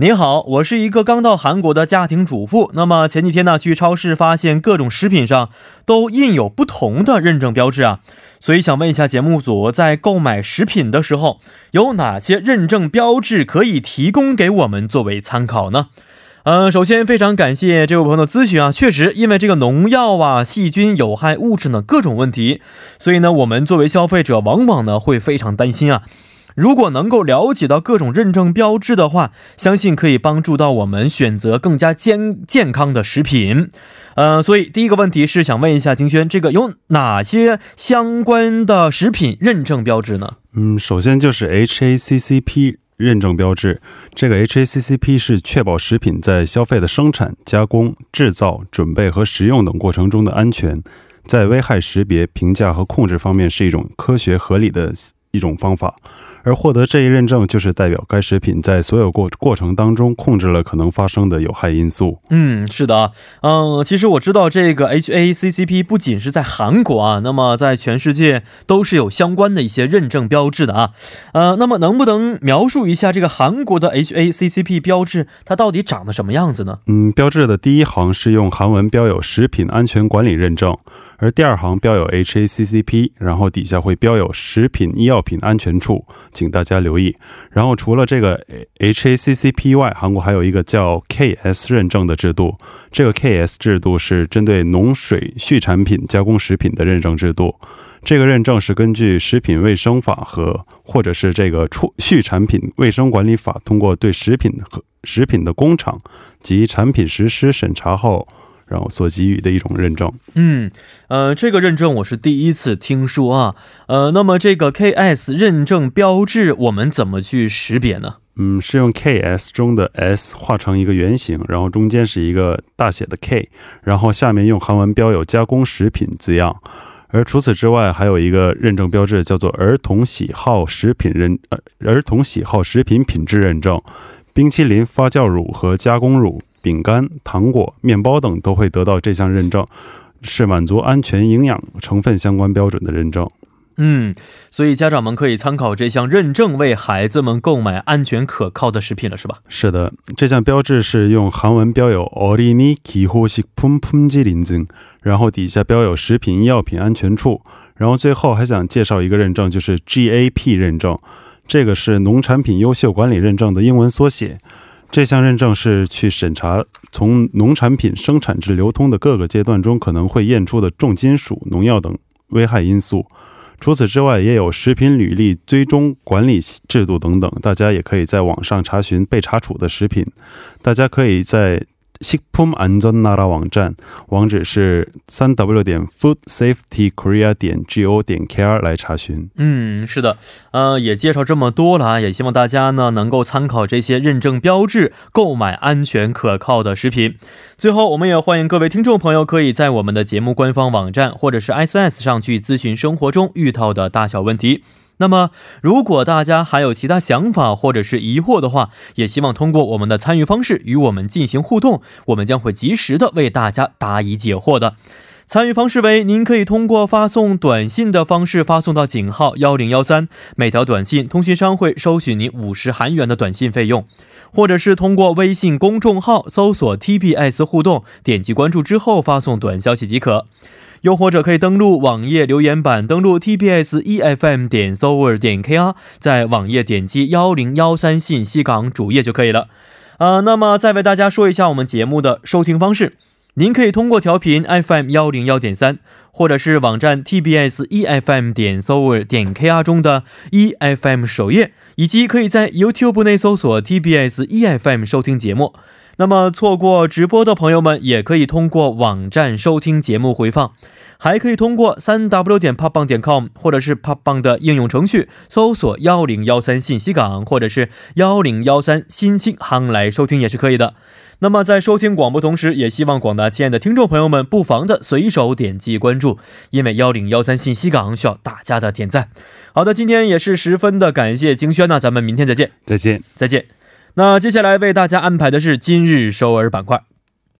你好，我是一个刚到韩国的家庭主妇。那么前几天呢，去超市发现各种食品上都印有不同的认证标志啊，所以想问一下节目组，在购买食品的时候，有哪些认证标志可以提供给我们作为参考呢？嗯，首先非常感谢这位朋友的咨询啊，确实因为这个农药啊、细菌、有害物质呢各种问题，所以呢，我们作为消费者往往呢会非常担心啊。如果能够了解到各种认证标志的话，相信可以帮助到我们选择更加健健康的食品。呃，所以第一个问题是想问一下金轩，这个有哪些相关的食品认证标志呢？嗯，首先就是 HACCP 认证标志。这个 HACCP 是确保食品在消费的生产、加工、制造、准备和食用等过程中的安全，在危害识别、评价和控制方面是一种科学合理的一种方法。而获得这一认证，就是代表该食品在所有过过程当中控制了可能发生的有害因素。嗯，是的，嗯，其实我知道这个 HACCP 不仅是在韩国啊，那么在全世界都是有相关的一些认证标志的啊。呃，那么能不能描述一下这个韩国的 HACCP 标志，它到底长得什么样子呢？嗯，标志的第一行是用韩文标有食品安全管理认证。而第二行标有 HACCP，然后底下会标有食品医药品安全处，请大家留意。然后除了这个 HACCP 外，韩国还有一个叫 KS 认证的制度。这个 KS 制度是针对农水畜产品加工食品的认证制度。这个认证是根据食品卫生法和或者是这个畜畜产品卫生管理法，通过对食品和食品的工厂及产品实施审查后。然后所给予的一种认证。嗯，呃，这个认证我是第一次听说啊。呃，那么这个 KS 认证标志我们怎么去识别呢？嗯，是用 KS 中的 S 画成一个圆形，然后中间是一个大写的 K，然后下面用韩文标有加工食品字样。而除此之外，还有一个认证标志叫做儿童喜好食品认呃儿童喜好食品品质认证，冰淇淋发酵乳和加工乳。饼干、糖果、面包等都会得到这项认证，是满足安全、营养成分相关标准的认证。嗯，所以家长们可以参考这项认证，为孩子们购买安全可靠的食品了，是吧？是的，这项标志是用韩文标有“어린이기호식품품질인증”，然后底下标有“食品药品安全处”，然后最后还想介绍一个认证，就是 GAP 认证，这个是农产品优秀管理认证的英文缩写。这项认证是去审查从农产品生产至流通的各个阶段中可能会验出的重金属、农药等危害因素。除此之外，也有食品履历追踪管理制度等等。大家也可以在网上查询被查处的食品。大家可以在。식품안전나라网站网址是三 w 点 foodsafetykorea 点 go 点 kr 来查询。嗯，是的，呃，也介绍这么多了啊，也希望大家呢能够参考这些认证标志，购买安全可靠的食品。最后，我们也欢迎各位听众朋友可以在我们的节目官方网站或者是 s s 上去咨询生活中遇到的大小问题。 那么，如果大家还有其他想法或者是疑惑的话，也希望通过我们的参与方式与我们进行互动，我们将会及时的为大家答疑解惑的。参与方式为：您可以通过发送短信的方式发送到井号幺零幺三，每条短信通讯商会收取您五十韩元的短信费用；或者是通过微信公众号搜索 TBS 互动，点击关注之后发送短消息即可。又或者可以登录网页留言板，登录 tbs efm 点 s o v e r 点 kr，在网页点击幺零幺三信息港主页就可以了。呃，那么再为大家说一下我们节目的收听方式，您可以通过调频 FM 幺零幺点三，或者是网站 tbs efm 点 s o v e r 点 kr 中的 efm 首页，以及可以在 YouTube 内搜索 tbs efm 收听节目。那么错过直播的朋友们，也可以通过网站收听节目回放，还可以通过三 w 点 popbang 点 com 或者是 popbang 的应用程序搜索幺零幺三信息港或者是幺零幺三新星航来收听也是可以的。那么在收听广播同时，也希望广大亲爱的听众朋友们不妨的随手点击关注，因为幺零幺三信息港需要大家的点赞。好的，今天也是十分的感谢金轩，那咱们明天再见，再见。再见。那接下来为大家安排的是今日首尔板块。